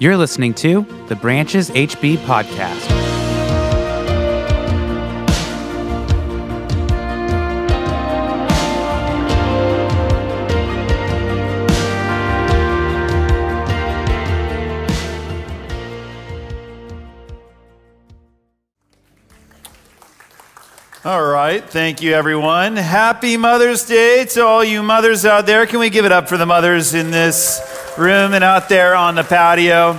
You're listening to the Branches HB Podcast. All right. Thank you, everyone. Happy Mother's Day to all you mothers out there. Can we give it up for the mothers in this room and out there on the patio?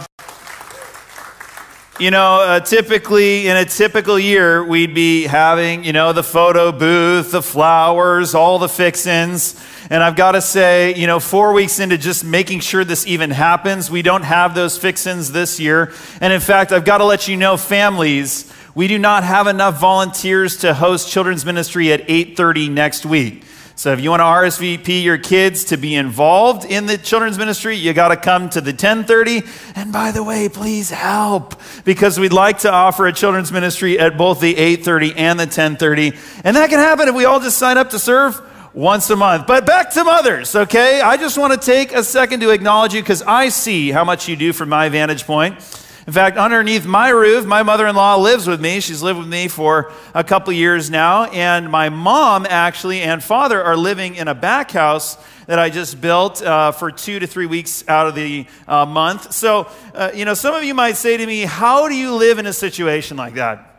You know, uh, typically in a typical year, we'd be having, you know, the photo booth, the flowers, all the fixins. And I've got to say, you know, four weeks into just making sure this even happens, we don't have those fixins this year. And in fact, I've got to let you know, families, we do not have enough volunteers to host children's ministry at 8:30 next week. So if you want to RSVP your kids to be involved in the children's ministry, you got to come to the 10:30. And by the way, please help because we'd like to offer a children's ministry at both the 8:30 and the 10:30. And that can happen if we all just sign up to serve once a month. But back to mothers, okay? I just want to take a second to acknowledge you because I see how much you do from my vantage point. In fact, underneath my roof, my mother in law lives with me. She's lived with me for a couple years now. And my mom, actually, and father are living in a back house that I just built uh, for two to three weeks out of the uh, month. So, uh, you know, some of you might say to me, How do you live in a situation like that?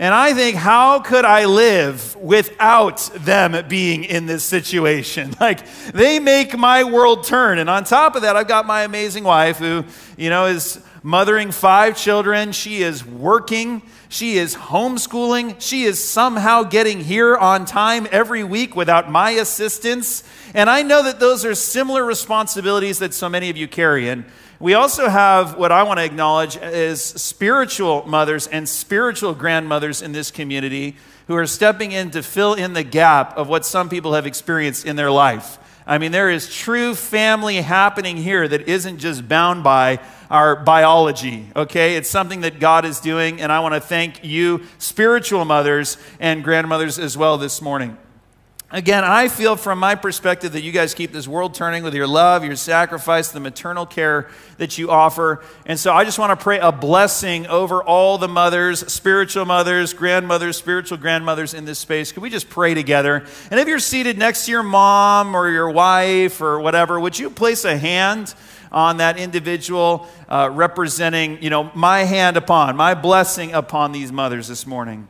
And I think, how could I live without them being in this situation? Like, they make my world turn. And on top of that, I've got my amazing wife who, you know, is mothering five children. She is working. She is homeschooling. She is somehow getting here on time every week without my assistance. And I know that those are similar responsibilities that so many of you carry. And we also have what I want to acknowledge is spiritual mothers and spiritual grandmothers in this community who are stepping in to fill in the gap of what some people have experienced in their life. I mean, there is true family happening here that isn't just bound by our biology, okay? It's something that God is doing, and I want to thank you, spiritual mothers and grandmothers, as well this morning. Again, I feel from my perspective that you guys keep this world turning with your love, your sacrifice, the maternal care that you offer. And so I just want to pray a blessing over all the mothers, spiritual mothers, grandmothers, spiritual grandmothers in this space. Could we just pray together? And if you're seated next to your mom or your wife or whatever, would you place a hand? On that individual uh, representing you know my hand upon my blessing upon these mothers this morning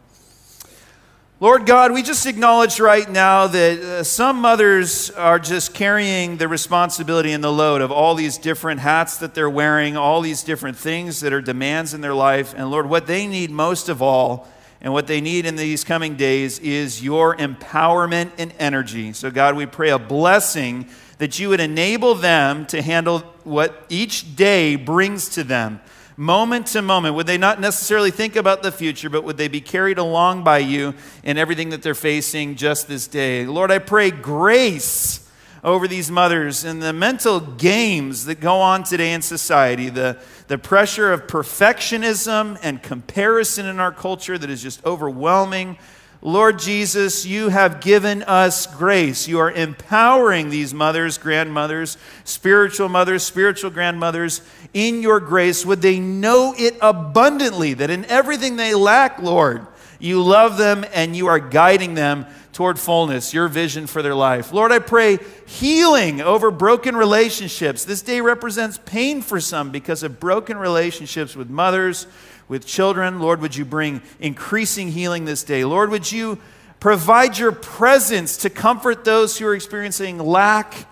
Lord God, we just acknowledge right now that uh, some mothers are just carrying the responsibility and the load of all these different hats that they're wearing, all these different things that are demands in their life. And Lord, what they need most of all, and what they need in these coming days, is your empowerment and energy. So, God, we pray a blessing that you would enable them to handle what each day brings to them moment to moment? Would they not necessarily think about the future, but would they be carried along by you in everything that they're facing just this day? Lord, I pray grace over these mothers and the mental games that go on today in society, the, the pressure of perfectionism and comparison in our culture that is just overwhelming. Lord Jesus, you have given us grace. You are empowering these mothers, grandmothers, spiritual mothers, spiritual grandmothers in your grace. Would they know it abundantly that in everything they lack, Lord, you love them and you are guiding them toward fullness, your vision for their life. Lord, I pray healing over broken relationships. This day represents pain for some because of broken relationships with mothers with children. Lord, would you bring increasing healing this day? Lord, would you provide your presence to comfort those who are experiencing lack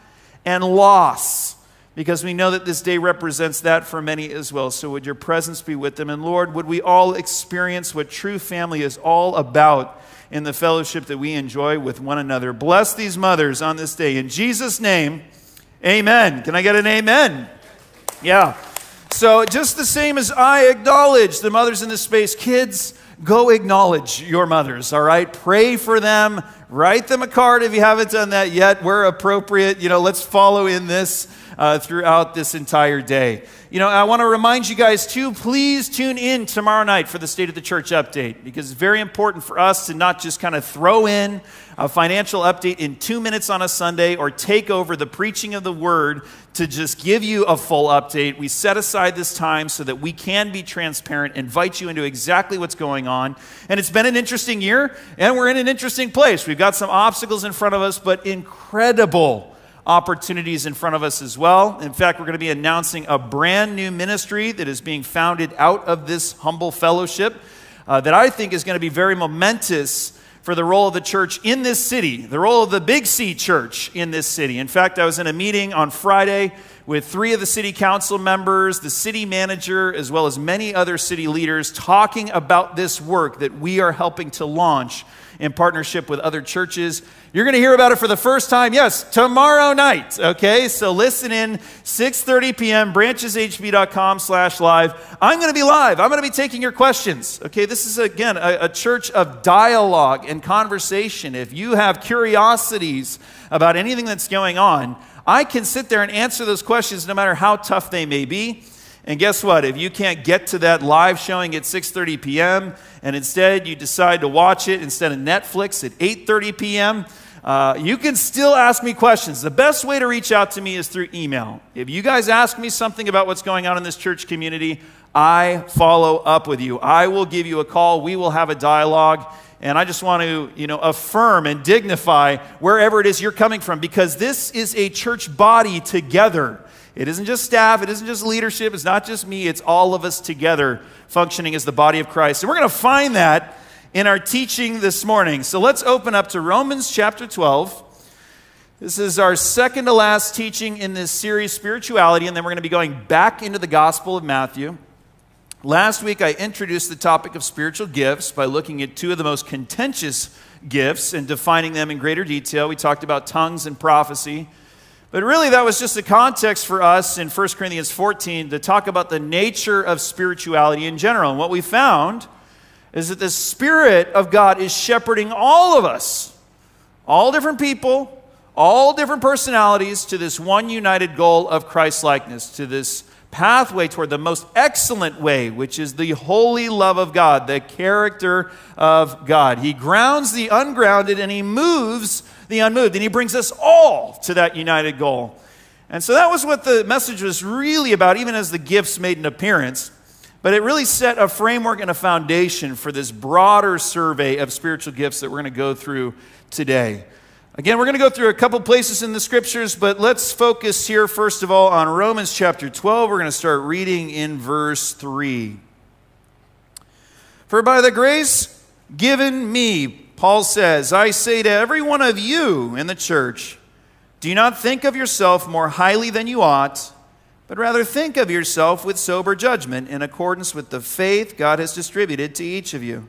and loss? Because we know that this day represents that for many as well. So, would your presence be with them? And Lord, would we all experience what true family is all about in the fellowship that we enjoy with one another? Bless these mothers on this day. In Jesus' name, amen. Can I get an amen? Yeah. So, just the same as I acknowledge the mothers in this space, kids, go acknowledge your mothers, all right? Pray for them. Write them a card if you haven't done that yet. We're appropriate. You know, let's follow in this uh, throughout this entire day. You know, I want to remind you guys too, please tune in tomorrow night for the State of the Church update because it's very important for us to not just kind of throw in a financial update in two minutes on a Sunday or take over the preaching of the word to just give you a full update. We set aside this time so that we can be transparent, invite you into exactly what's going on. And it's been an interesting year, and we're in an interesting place. We've got some obstacles in front of us, but incredible opportunities in front of us as well. In fact, we're going to be announcing a brand new ministry that is being founded out of this humble fellowship uh, that I think is going to be very momentous for the role of the church in this city, the role of the Big C church in this city. In fact, I was in a meeting on Friday with three of the city council members, the city manager, as well as many other city leaders, talking about this work that we are helping to launch in partnership with other churches. You're going to hear about it for the first time, yes, tomorrow night, okay? So listen in, 6.30 p.m., brancheshb.com slash live. I'm going to be live. I'm going to be taking your questions, okay? This is, again, a, a church of dialogue and conversation. If you have curiosities about anything that's going on, I can sit there and answer those questions no matter how tough they may be. And guess what? If you can't get to that live showing at 6:30 p.m. and instead you decide to watch it instead of Netflix at 8:30 p.m., uh, you can still ask me questions. The best way to reach out to me is through email. If you guys ask me something about what's going on in this church community, I follow up with you. I will give you a call. We will have a dialogue. And I just want to, you know, affirm and dignify wherever it is you're coming from because this is a church body together. It isn't just staff, it isn't just leadership, it's not just me, it's all of us together functioning as the body of Christ. And we're going to find that in our teaching this morning. So let's open up to Romans chapter 12. This is our second to last teaching in this series, Spirituality, and then we're going to be going back into the Gospel of Matthew. Last week, I introduced the topic of spiritual gifts by looking at two of the most contentious gifts and defining them in greater detail. We talked about tongues and prophecy. But really, that was just a context for us in 1 Corinthians 14 to talk about the nature of spirituality in general. And what we found is that the Spirit of God is shepherding all of us, all different people, all different personalities, to this one united goal of Christ likeness, to this pathway toward the most excellent way, which is the holy love of God, the character of God. He grounds the ungrounded and he moves the unmoved, and he brings us all to that united goal. And so that was what the message was really about, even as the gifts made an appearance. But it really set a framework and a foundation for this broader survey of spiritual gifts that we're going to go through today. Again, we're going to go through a couple places in the scriptures, but let's focus here, first of all, on Romans chapter 12. We're going to start reading in verse 3. For by the grace given me, Paul says, I say to every one of you in the church, do not think of yourself more highly than you ought, but rather think of yourself with sober judgment in accordance with the faith God has distributed to each of you.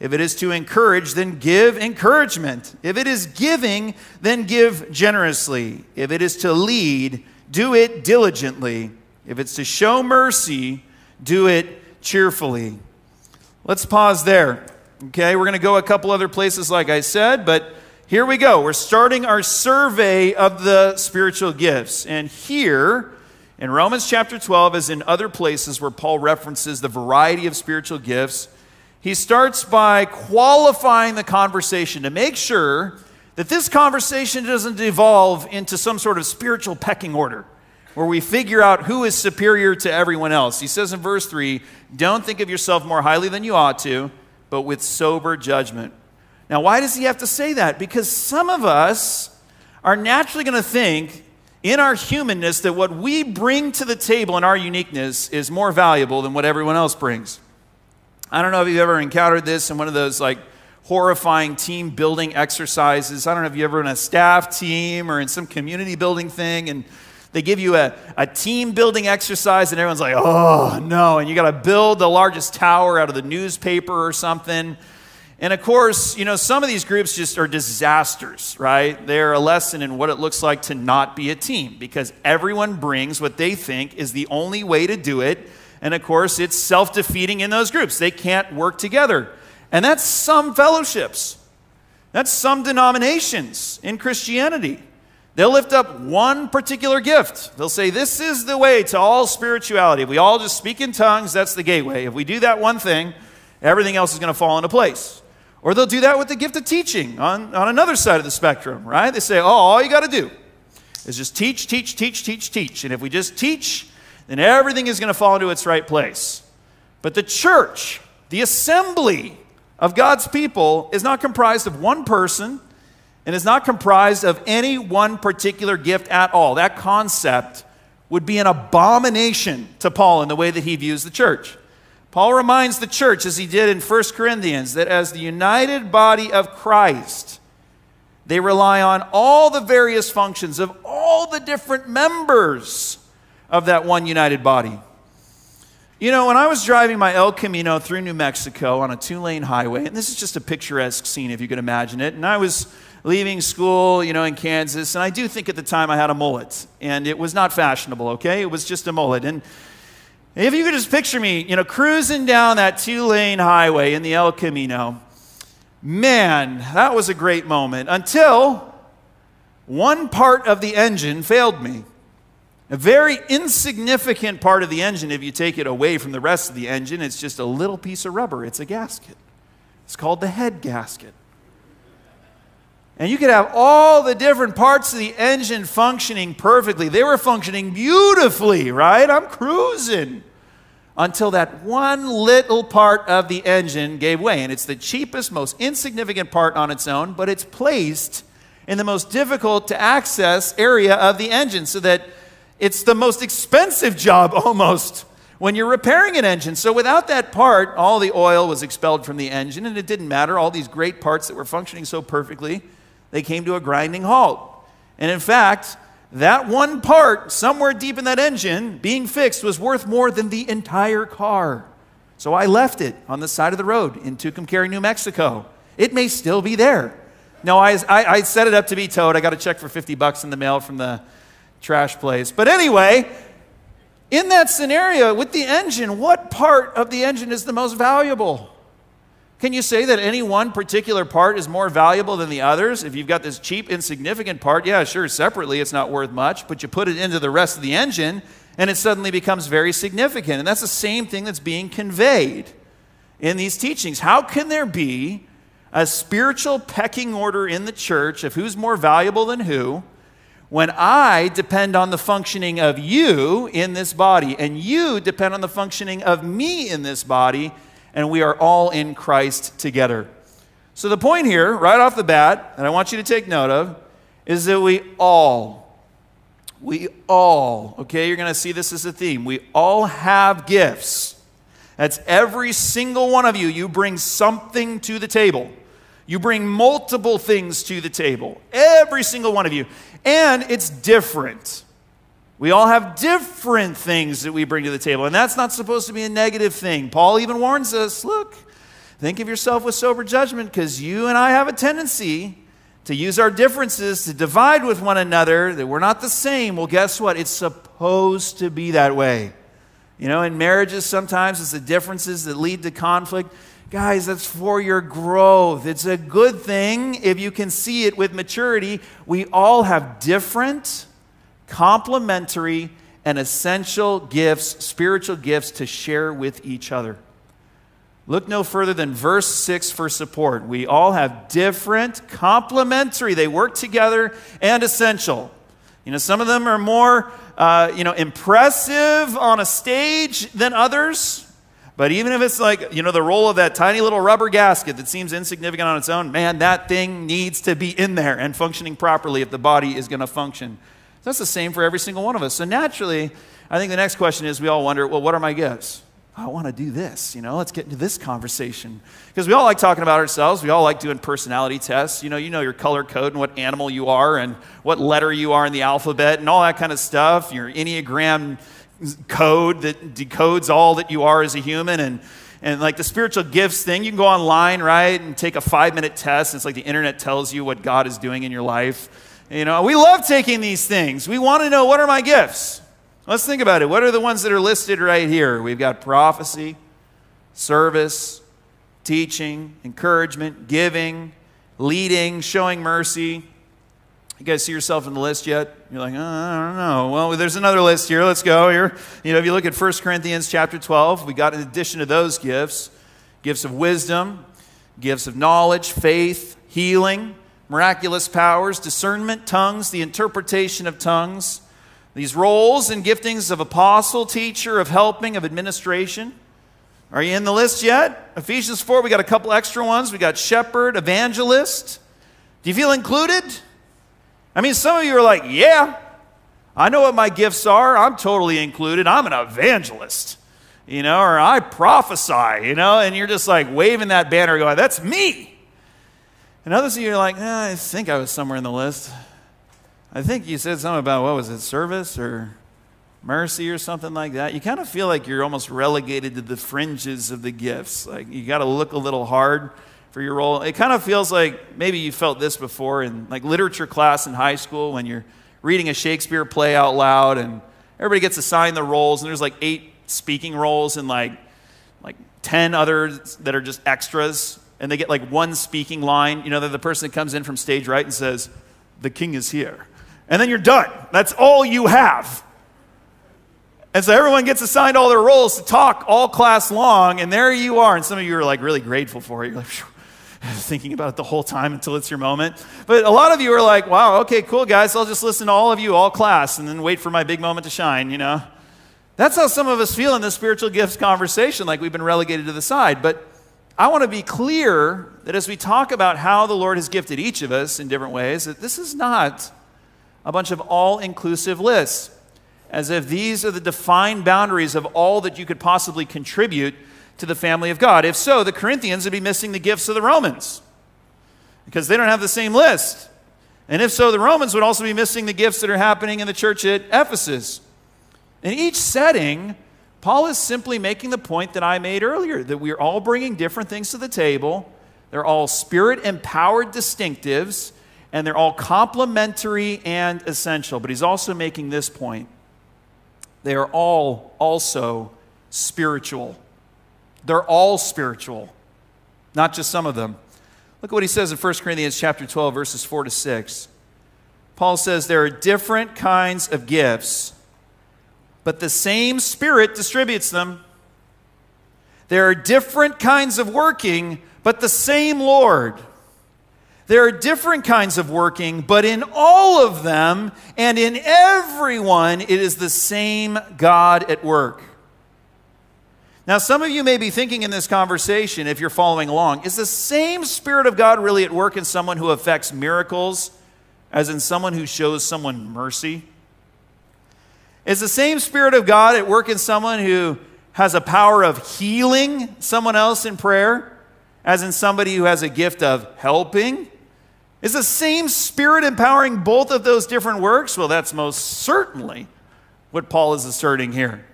If it is to encourage, then give encouragement. If it is giving, then give generously. If it is to lead, do it diligently. If it's to show mercy, do it cheerfully. Let's pause there. Okay, we're going to go a couple other places, like I said, but here we go. We're starting our survey of the spiritual gifts. And here, in Romans chapter 12, as in other places where Paul references the variety of spiritual gifts, he starts by qualifying the conversation to make sure that this conversation doesn't devolve into some sort of spiritual pecking order where we figure out who is superior to everyone else. He says in verse 3 Don't think of yourself more highly than you ought to, but with sober judgment. Now, why does he have to say that? Because some of us are naturally going to think in our humanness that what we bring to the table in our uniqueness is more valuable than what everyone else brings. I don't know if you've ever encountered this in one of those like horrifying team building exercises. I don't know if you've ever in a staff team or in some community building thing and They give you a, a team building exercise, and everyone's like, oh, no. And you got to build the largest tower out of the newspaper or something. And of course, you know, some of these groups just are disasters, right? They're a lesson in what it looks like to not be a team because everyone brings what they think is the only way to do it. And of course, it's self defeating in those groups. They can't work together. And that's some fellowships, that's some denominations in Christianity. They'll lift up one particular gift. They'll say, This is the way to all spirituality. If we all just speak in tongues, that's the gateway. If we do that one thing, everything else is going to fall into place. Or they'll do that with the gift of teaching on, on another side of the spectrum, right? They say, Oh, all you got to do is just teach, teach, teach, teach, teach. And if we just teach, then everything is going to fall into its right place. But the church, the assembly of God's people, is not comprised of one person and is not comprised of any one particular gift at all. That concept would be an abomination to Paul in the way that he views the church. Paul reminds the church, as he did in 1 Corinthians, that as the united body of Christ, they rely on all the various functions of all the different members of that one united body. You know, when I was driving my El Camino through New Mexico on a two lane highway, and this is just a picturesque scene if you can imagine it, and I was leaving school, you know, in Kansas, and I do think at the time I had a mullet, and it was not fashionable, okay? It was just a mullet. And if you could just picture me, you know, cruising down that two lane highway in the El Camino, man, that was a great moment until one part of the engine failed me. A very insignificant part of the engine, if you take it away from the rest of the engine, it's just a little piece of rubber. It's a gasket. It's called the head gasket. And you could have all the different parts of the engine functioning perfectly. They were functioning beautifully, right? I'm cruising. Until that one little part of the engine gave way. And it's the cheapest, most insignificant part on its own, but it's placed in the most difficult to access area of the engine so that it's the most expensive job almost when you're repairing an engine. So without that part, all the oil was expelled from the engine, and it didn't matter. All these great parts that were functioning so perfectly they came to a grinding halt. And in fact, that one part, somewhere deep in that engine, being fixed, was worth more than the entire car. So I left it on the side of the road in Tucumcari, New Mexico. It may still be there. No, I, I, I set it up to be towed. I got a check for 50 bucks in the mail from the trash place. But anyway, in that scenario with the engine, what part of the engine is the most valuable? Can you say that any one particular part is more valuable than the others? If you've got this cheap, insignificant part, yeah, sure, separately it's not worth much, but you put it into the rest of the engine and it suddenly becomes very significant. And that's the same thing that's being conveyed in these teachings. How can there be a spiritual pecking order in the church of who's more valuable than who when I depend on the functioning of you in this body and you depend on the functioning of me in this body? and we are all in Christ together. So, the point here, right off the bat, that I want you to take note of, is that we all, we all, okay, you're going to see this as a theme, we all have gifts. That's every single one of you. You bring something to the table. You bring multiple things to the table. Every single one of you. And it's different. We all have different things that we bring to the table, and that's not supposed to be a negative thing. Paul even warns us look, think of yourself with sober judgment because you and I have a tendency to use our differences to divide with one another, that we're not the same. Well, guess what? It's supposed to be that way. You know, in marriages, sometimes it's the differences that lead to conflict. Guys, that's for your growth. It's a good thing if you can see it with maturity. We all have different complementary and essential gifts, spiritual gifts to share with each other. Look no further than verse 6 for support. We all have different, complementary, they work together, and essential. You know, some of them are more, uh, you know, impressive on a stage than others. But even if it's like, you know, the role of that tiny little rubber gasket that seems insignificant on its own, man, that thing needs to be in there and functioning properly if the body is going to function that's the same for every single one of us. So naturally, I think the next question is we all wonder, well, what are my gifts? I want to do this, you know, let's get into this conversation. Because we all like talking about ourselves. We all like doing personality tests. You know, you know your color code and what animal you are and what letter you are in the alphabet and all that kind of stuff. Your Enneagram code that decodes all that you are as a human. And, and like the spiritual gifts thing, you can go online, right, and take a five minute test. It's like the internet tells you what God is doing in your life. You know, we love taking these things. We want to know what are my gifts? Let's think about it. What are the ones that are listed right here? We've got prophecy, service, teaching, encouragement, giving, leading, showing mercy. You guys see yourself in the list yet? You're like, oh, I don't know. Well, there's another list here. Let's go here. You know, if you look at 1 Corinthians chapter 12, we got in addition to those gifts, gifts of wisdom, gifts of knowledge, faith, healing, miraculous powers, discernment, tongues, the interpretation of tongues these roles and giftings of apostle, teacher, of helping, of administration. Are you in the list yet? Ephesians 4, we got a couple extra ones. We got shepherd, evangelist. Do you feel included? I mean, some of you are like, yeah, I know what my gifts are. I'm totally included. I'm an evangelist, you know, or I prophesy, you know, and you're just like waving that banner going, that's me. And others of you are like, eh, I think I was somewhere in the list. I think you said something about what was it, service or mercy or something like that. You kind of feel like you're almost relegated to the fringes of the gifts. Like you got to look a little hard for your role. It kind of feels like maybe you felt this before in like literature class in high school when you're reading a Shakespeare play out loud and everybody gets assigned the roles and there's like eight speaking roles and like like 10 others that are just extras and they get like one speaking line. You know, they're the person that comes in from stage right and says, "The king is here." and then you're done. That's all you have. And so everyone gets assigned all their roles to talk all class long, and there you are. And some of you are like really grateful for it. You're like, thinking about it the whole time until it's your moment. But a lot of you are like, wow, okay, cool, guys. I'll just listen to all of you all class and then wait for my big moment to shine, you know? That's how some of us feel in this spiritual gifts conversation, like we've been relegated to the side. But I want to be clear that as we talk about how the Lord has gifted each of us in different ways, that this is not a bunch of all inclusive lists, as if these are the defined boundaries of all that you could possibly contribute to the family of God. If so, the Corinthians would be missing the gifts of the Romans because they don't have the same list. And if so, the Romans would also be missing the gifts that are happening in the church at Ephesus. In each setting, Paul is simply making the point that I made earlier that we are all bringing different things to the table. They're all spirit empowered distinctives and they're all complementary and essential. But he's also making this point they are all also spiritual. They're all spiritual, not just some of them. Look at what he says in 1 Corinthians chapter 12 verses 4 to 6. Paul says there are different kinds of gifts, but the same spirit distributes them. There are different kinds of working, but the same Lord. There are different kinds of working, but in all of them and in everyone, it is the same God at work. Now, some of you may be thinking in this conversation, if you're following along, is the same Spirit of God really at work in someone who affects miracles as in someone who shows someone mercy? Is the same Spirit of God at work in someone who has a power of healing someone else in prayer as in somebody who has a gift of helping is the same Spirit empowering both of those different works? Well, that's most certainly what Paul is asserting here.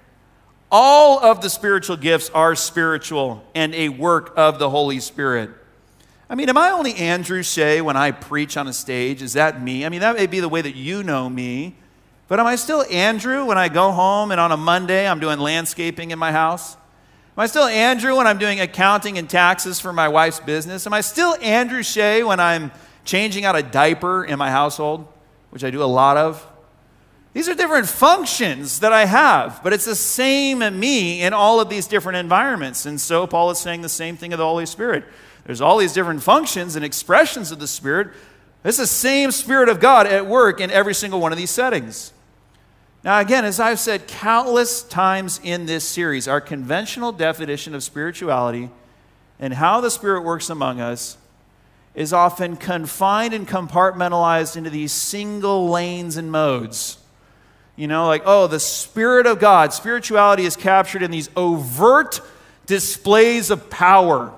All of the spiritual gifts are spiritual and a work of the Holy Spirit. I mean, am I only Andrew Shea when I preach on a stage? Is that me? I mean, that may be the way that you know me. But am I still Andrew when I go home and on a Monday I'm doing landscaping in my house? Am I still Andrew when I'm doing accounting and taxes for my wife's business? Am I still Andrew Shea when I'm changing out a diaper in my household, which I do a lot of. These are different functions that I have, but it's the same me in all of these different environments. And so Paul is saying the same thing of the Holy Spirit. There's all these different functions and expressions of the Spirit. It's the same Spirit of God at work in every single one of these settings. Now, again, as I've said countless times in this series, our conventional definition of spirituality and how the Spirit works among us is often confined and compartmentalized into these single lanes and modes. You know, like, oh, the Spirit of God. Spirituality is captured in these overt displays of power.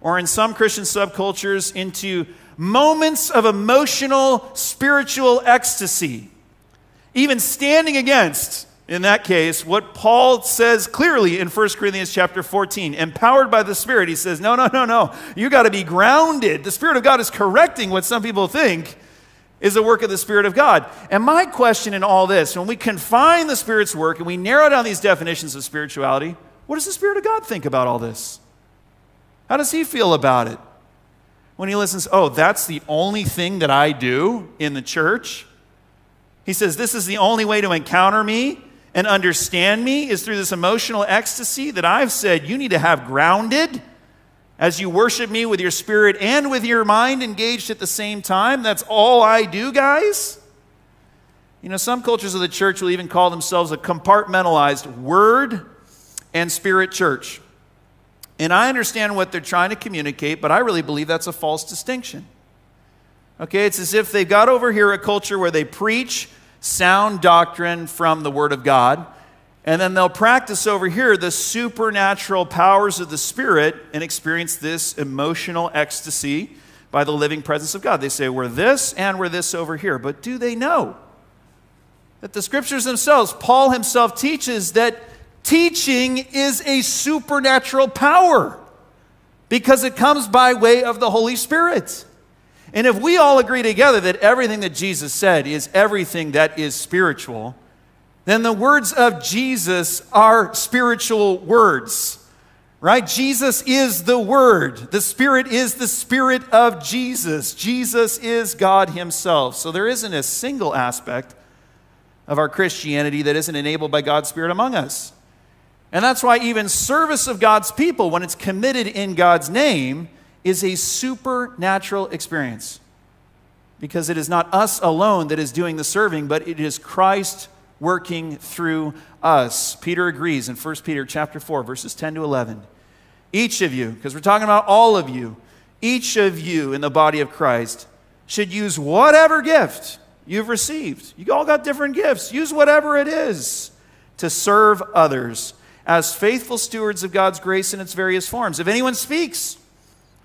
Or in some Christian subcultures, into moments of emotional, spiritual ecstasy. Even standing against, in that case, what Paul says clearly in 1 Corinthians chapter 14. Empowered by the Spirit, he says, No, no, no, no. You got to be grounded. The Spirit of God is correcting what some people think is the work of the Spirit of God. And my question in all this, when we confine the Spirit's work and we narrow down these definitions of spirituality, what does the Spirit of God think about all this? How does he feel about it? When he listens, oh, that's the only thing that I do in the church? He says, this is the only way to encounter me and understand me is through this emotional ecstasy that I've said you need to have grounded as you worship me with your spirit and with your mind engaged at the same time. That's all I do, guys. You know, some cultures of the church will even call themselves a compartmentalized word and spirit church. And I understand what they're trying to communicate, but I really believe that's a false distinction. Okay, it's as if they've got over here a culture where they preach sound doctrine from the Word of God, and then they'll practice over here the supernatural powers of the Spirit and experience this emotional ecstasy by the living presence of God. They say, We're this and we're this over here. But do they know that the scriptures themselves, Paul himself teaches that teaching is a supernatural power because it comes by way of the Holy Spirit. And if we all agree together that everything that Jesus said is everything that is spiritual, then the words of Jesus are spiritual words. Right? Jesus is the Word. The Spirit is the Spirit of Jesus. Jesus is God Himself. So there isn't a single aspect of our Christianity that isn't enabled by God's Spirit among us. And that's why even service of God's people, when it's committed in God's name, is a supernatural experience. Because it is not us alone that is doing the serving, but it is Christ working through us. Peter agrees in 1 Peter chapter 4 verses 10 to 11. Each of you, because we're talking about all of you, each of you in the body of Christ should use whatever gift you've received. You all got different gifts. Use whatever it is to serve others as faithful stewards of God's grace in its various forms. If anyone speaks,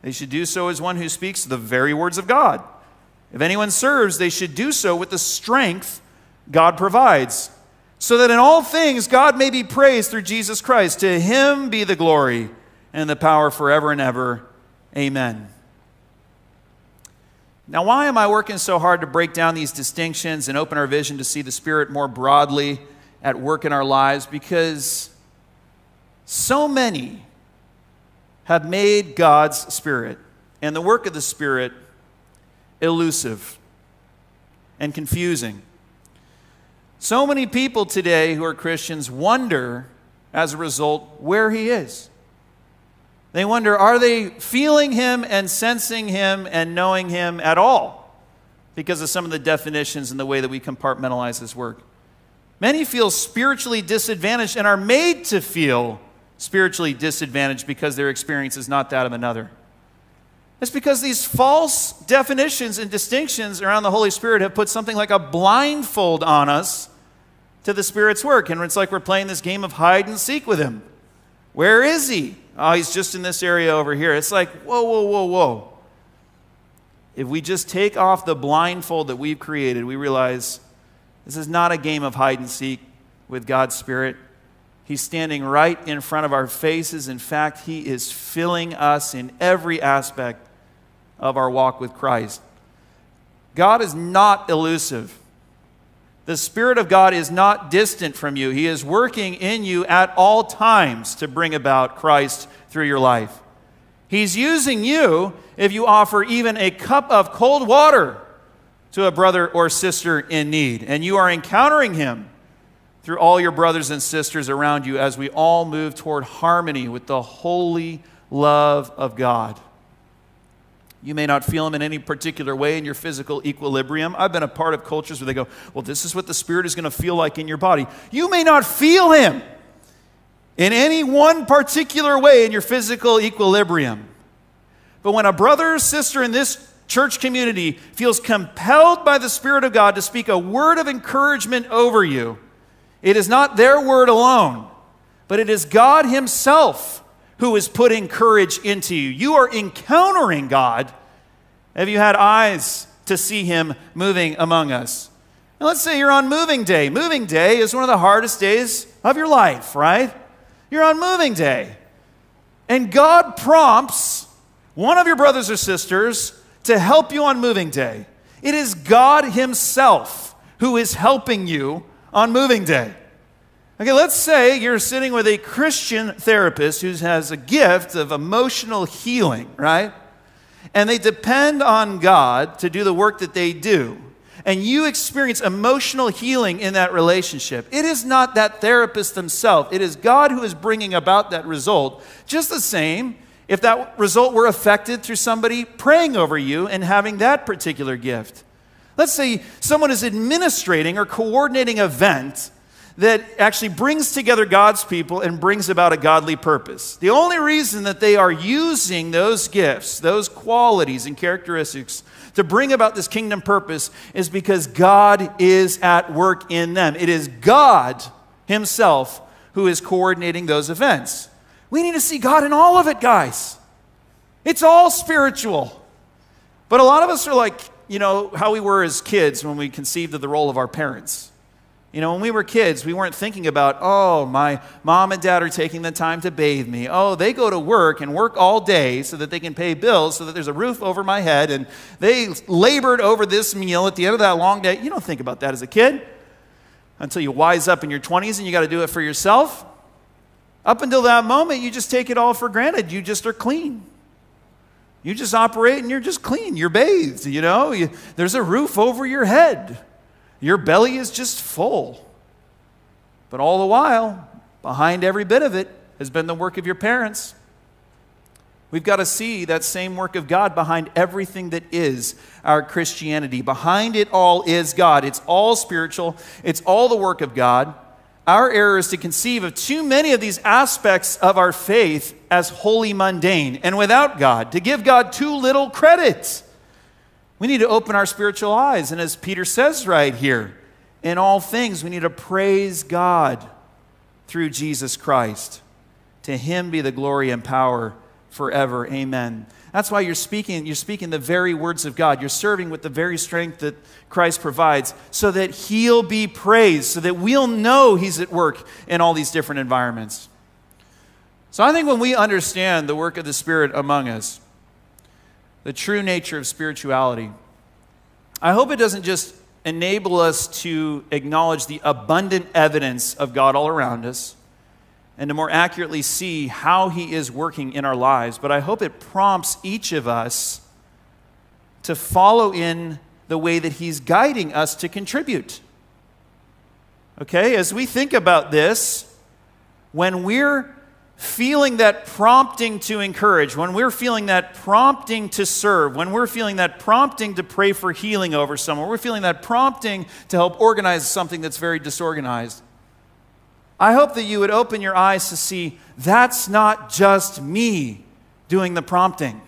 they should do so as one who speaks the very words of God. If anyone serves, they should do so with the strength God provides, so that in all things God may be praised through Jesus Christ. To him be the glory and the power forever and ever. Amen. Now, why am I working so hard to break down these distinctions and open our vision to see the Spirit more broadly at work in our lives? Because so many have made God's Spirit and the work of the Spirit elusive and confusing. So many people today who are Christians wonder, as a result, where He is. They wonder, are they feeling Him and sensing Him and knowing Him at all? Because of some of the definitions and the way that we compartmentalize His work. Many feel spiritually disadvantaged and are made to feel spiritually disadvantaged because their experience is not that of another. It's because these false definitions and distinctions around the Holy Spirit have put something like a blindfold on us to the Spirit's work. And it's like we're playing this game of hide and seek with Him. Where is He? Oh, He's just in this area over here. It's like, whoa, whoa, whoa, whoa. If we just take off the blindfold that we've created, we realize this is not a game of hide and seek with God's Spirit. He's standing right in front of our faces. In fact, He is filling us in every aspect of our walk with Christ. God is not elusive. The Spirit of God is not distant from you. He is working in you at all times to bring about Christ through your life. He's using you if you offer even a cup of cold water to a brother or sister in need, and you are encountering Him through all your brothers and sisters around you as we all move toward harmony with the holy love of God. You may not feel them in any particular way in your physical equilibrium. I've been a part of cultures where they go, Well, this is what the Spirit is going to feel like in your body. You may not feel Him in any one particular way in your physical equilibrium. But when a brother or sister in this church community feels compelled by the Spirit of God to speak a word of encouragement over you, it is not their word alone, but it is God Himself who is putting courage into you. You are encountering God. Have you had eyes to see Him moving among us? And let's say you're on moving day. Moving day is one of the hardest days of your life, right? You're on moving day. And God prompts one of your brothers or sisters to help you on moving day. It is God Himself who is helping you on moving day. Okay, let's say you're sitting with a Christian therapist who has a gift of emotional healing, right? And they depend on God to do the work that they do. And you experience emotional healing in that relationship. It is not that therapist themselves, it is God who is bringing about that result. Just the same, if that result were affected through somebody praying over you and having that particular gift. Let's say someone is administrating or coordinating an event that actually brings together God's people and brings about a godly purpose. The only reason that they are using those gifts, those qualities and characteristics to bring about this kingdom purpose is because God is at work in them. It is God Himself who is coordinating those events. We need to see God in all of it, guys. It's all spiritual. But a lot of us are like, you know, how we were as kids when we conceived of the role of our parents. You know, when we were kids, we weren't thinking about, oh, my mom and dad are taking the time to bathe me. Oh, they go to work and work all day so that they can pay bills, so that there's a roof over my head, and they labored over this meal at the end of that long day. You don't think about that as a kid until you wise up in your 20s and you got to do it for yourself. Up until that moment, you just take it all for granted. You just are clean. You just operate and you're just clean. You're bathed, you know, you, there's a roof over your head. Your belly is just full. But all the while, behind every bit of it has been the work of your parents. We've got to see that same work of God behind everything that is our Christianity. Behind it all is God. It's all spiritual, it's all the work of God. Our error is to conceive of too many of these aspects of our faith as wholly mundane and without God, to give God too little credit. We need to open our spiritual eyes. And as Peter says right here, in all things, we need to praise God through Jesus Christ. To him be the glory and power forever. Amen. That's why you're speaking, you're speaking the very words of God. You're serving with the very strength that Christ provides so that he'll be praised, so that we'll know he's at work in all these different environments. So I think when we understand the work of the Spirit among us, the true nature of spirituality. I hope it doesn't just enable us to acknowledge the abundant evidence of God all around us and to more accurately see how He is working in our lives, but I hope it prompts each of us to follow in the way that He's guiding us to contribute. Okay, as we think about this, when we're feeling that prompting to encourage, when we're feeling that prompting to serve, when we're feeling that prompting to pray for healing over someone, we're feeling that prompting to help organize something that's very disorganized. I hope that you would open your eyes to see that's not just me doing the prompting,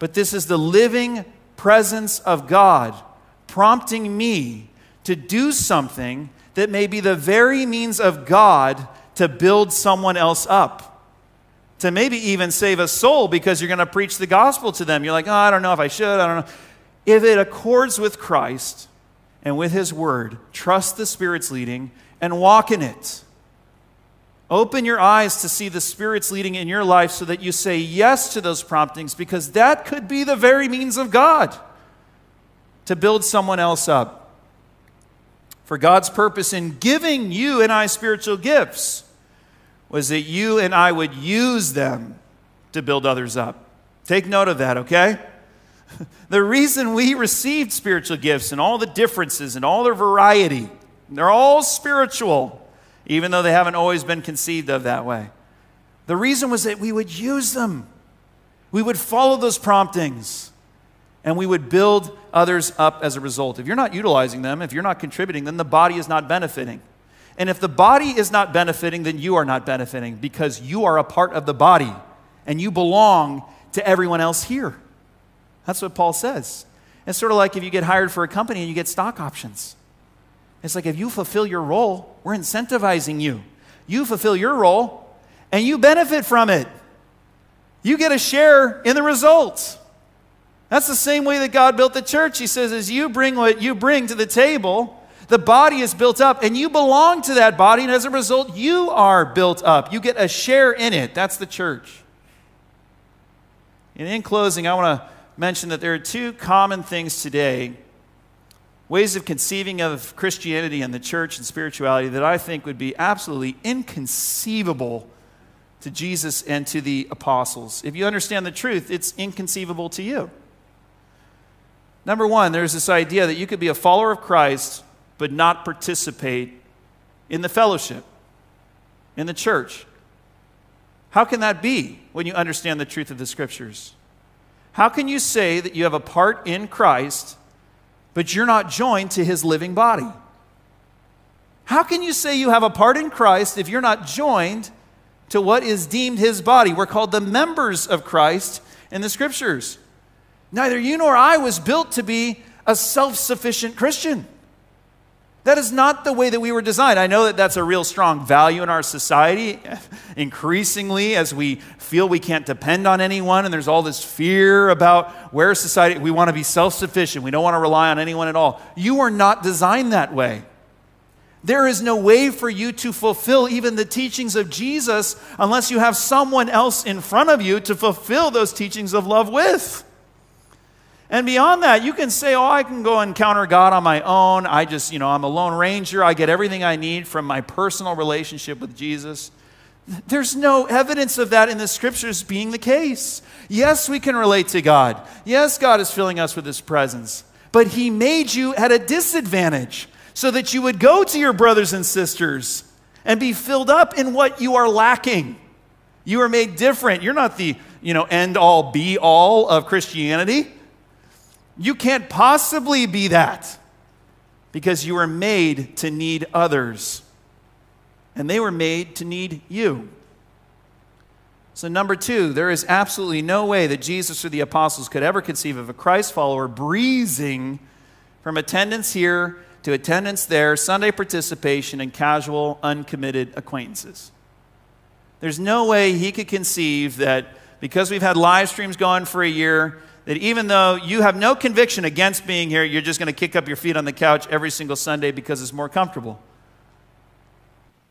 but this is the living presence of God prompting me to do something that may be the very means of God to build someone else up, to maybe even save a soul because you're going to preach the gospel to them. You're like, oh, I don't know if I should, I don't know. If it accords with Christ and with His Word, trust the Spirit's leading and walk in it. Open your eyes to see the Spirit's leading in your life so that you say yes to those promptings because that could be the very means of God to build someone else up for God's purpose in giving you and I spiritual gifts was that you and I would use them to build others up. Take note of that, okay? the reason we received spiritual gifts and all the differences and all their variety, they're all spiritual, even though they haven't always been conceived of that way. The reason was that we would use them, we would follow those promptings and we would build others up as a result. If you're not utilizing them, if you're not contributing, then the body is not benefiting. And if the body is not benefiting, then you are not benefiting because you are a part of the body and you belong to everyone else here. That's what Paul says. It's sort of like if you get hired for a company and you get stock options. It's like if you fulfill your role, we're incentivizing you. You fulfill your role and you benefit from it. You get a share in the results. That's the same way that God built the church. He says, as you bring what you bring to the table, the body is built up and you belong to that body, and as a result, you are built up. You get a share in it. That's the church. And in closing, I want to mention that there are two common things today, ways of conceiving of Christianity and the church and spirituality that I think would be absolutely inconceivable to Jesus and to the apostles. If you understand the truth, it's inconceivable to you. Number one, there's this idea that you could be a follower of Christ but not participate in the fellowship, in the church. How can that be when you understand the truth of the scriptures? How can you say that you have a part in Christ, but you're not joined to his living body? How can you say you have a part in Christ if you're not joined to what is deemed his body? We're called the members of Christ in the scriptures. Neither you nor I was built to be a self sufficient Christian. That is not the way that we were designed. I know that that's a real strong value in our society. Increasingly, as we feel we can't depend on anyone, and there's all this fear about where society, we want to be self sufficient. We don't want to rely on anyone at all. You are not designed that way. There is no way for you to fulfill even the teachings of Jesus unless you have someone else in front of you to fulfill those teachings of love with. And beyond that, you can say, oh, I can go encounter God on my own. I just, you know, I'm a lone ranger. I get everything I need from my personal relationship with Jesus. There's no evidence of that in the scriptures being the case. Yes, we can relate to God. Yes, God is filling us with His presence. But He made you at a disadvantage so that you would go to your brothers and sisters and be filled up in what you are lacking. You are made different. You're not the, you know, end all be all of Christianity. You can't possibly be that because you were made to need others, and they were made to need you. So, number two, there is absolutely no way that Jesus or the apostles could ever conceive of a Christ follower breezing from attendance here to attendance there, Sunday participation, and casual, uncommitted acquaintances. There's no way he could conceive that because we've had live streams going for a year, that even though you have no conviction against being here, you're just going to kick up your feet on the couch every single Sunday because it's more comfortable.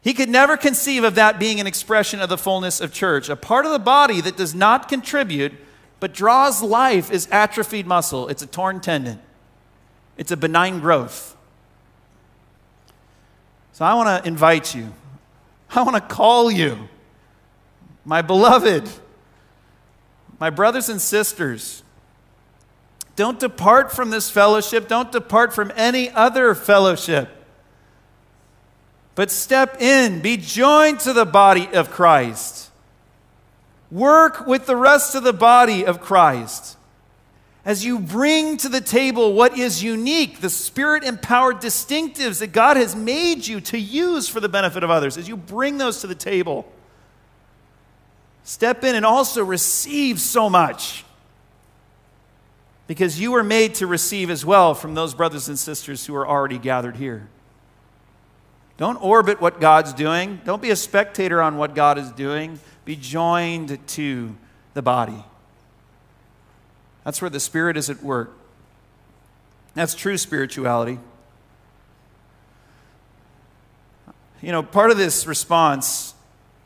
He could never conceive of that being an expression of the fullness of church. A part of the body that does not contribute but draws life is atrophied muscle, it's a torn tendon, it's a benign growth. So I want to invite you, I want to call you, my beloved, my brothers and sisters. Don't depart from this fellowship. Don't depart from any other fellowship. But step in, be joined to the body of Christ. Work with the rest of the body of Christ. As you bring to the table what is unique, the spirit empowered distinctives that God has made you to use for the benefit of others, as you bring those to the table, step in and also receive so much because you were made to receive as well from those brothers and sisters who are already gathered here. Don't orbit what God's doing. Don't be a spectator on what God is doing. Be joined to the body. That's where the Spirit is at work. That's true spirituality. You know, part of this response,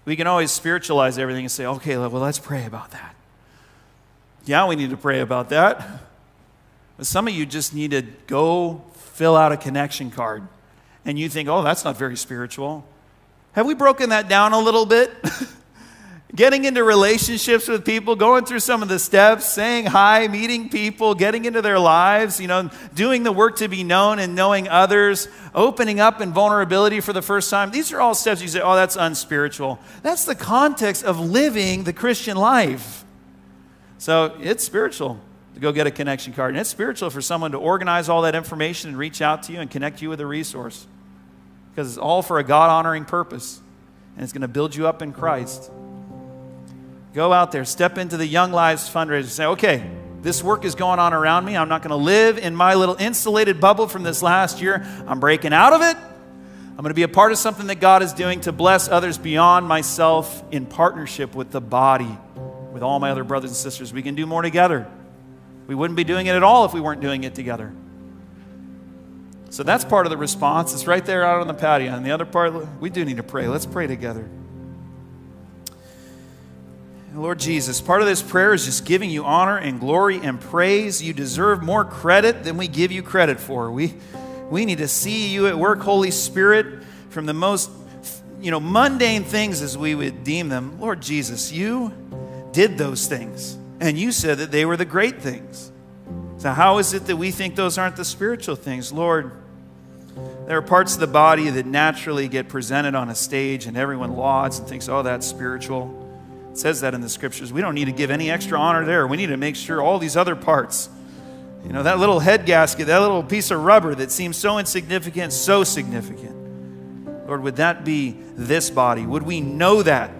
we can always spiritualize everything and say, okay, well, let's pray about that. Yeah, we need to pray about that. But some of you just need to go fill out a connection card. And you think, oh, that's not very spiritual. Have we broken that down a little bit? getting into relationships with people, going through some of the steps, saying hi, meeting people, getting into their lives, you know, doing the work to be known and knowing others, opening up in vulnerability for the first time. These are all steps you say, oh, that's unspiritual. That's the context of living the Christian life. So it's spiritual to go get a connection card. And it's spiritual for someone to organize all that information and reach out to you and connect you with a resource. Because it's all for a God honoring purpose. And it's going to build you up in Christ. Go out there, step into the Young Lives fundraiser, say, okay, This work is going on around me. I'm not going to live in my little insulated bubble from this last year. I'm breaking out of it. I'm going to be a part of something that God is doing to bless others beyond myself in partnership with the body, with all my other brothers and sisters. We can do more together. We wouldn't be doing it at all if we weren't doing it together. So that's part of the response. It's right there out on the patio. And the other part, we do need to pray. Let's pray together. Lord Jesus, part of this prayer is just giving you honor and glory and praise. You deserve more credit than we give you credit for. We, we need to see you at work, Holy Spirit, from the most you know, mundane things as we would deem them. Lord Jesus, you did those things, and you said that they were the great things. So, how is it that we think those aren't the spiritual things? Lord, there are parts of the body that naturally get presented on a stage and everyone lauds and thinks, oh, that's spiritual. It says that in the scriptures. We don't need to give any extra honor there. We need to make sure all these other parts, you know, that little head gasket, that little piece of rubber that seems so insignificant, so significant. Lord, would that be this body? Would we know that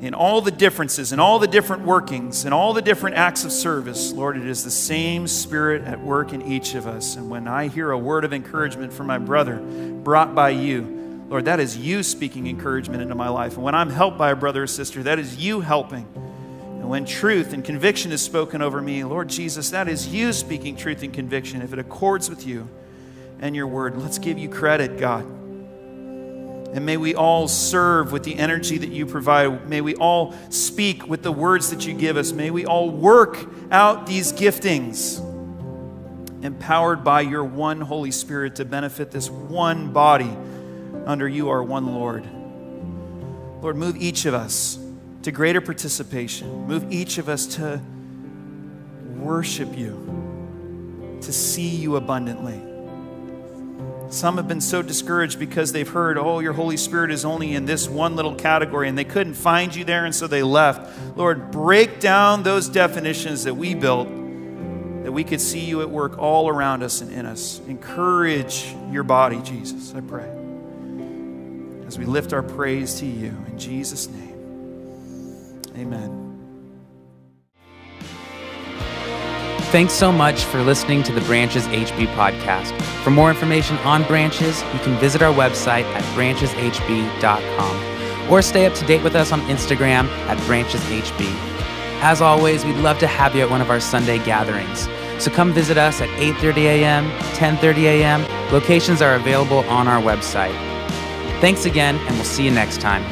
in all the differences, in all the different workings, in all the different acts of service, Lord, it is the same Spirit at work in each of us. And when I hear a word of encouragement from my brother brought by you, Lord, that is you speaking encouragement into my life. And when I'm helped by a brother or sister, that is you helping. And when truth and conviction is spoken over me, Lord Jesus, that is you speaking truth and conviction. If it accords with you and your word, let's give you credit, God. And may we all serve with the energy that you provide. May we all speak with the words that you give us. May we all work out these giftings, empowered by your one Holy Spirit to benefit this one body under you, our one Lord. Lord, move each of us to greater participation. Move each of us to worship you, to see you abundantly. Some have been so discouraged because they've heard, oh, your Holy Spirit is only in this one little category, and they couldn't find you there, and so they left. Lord, break down those definitions that we built, that we could see you at work all around us and in us. Encourage your body, Jesus, I pray. As we lift our praise to you, in Jesus' name, amen. Thanks so much for listening to the Branches HB podcast. For more information on Branches, you can visit our website at brancheshb.com or stay up to date with us on Instagram at brancheshb. As always, we'd love to have you at one of our Sunday gatherings. So come visit us at 8:30 a.m., 10:30 a.m. Locations are available on our website. Thanks again, and we'll see you next time.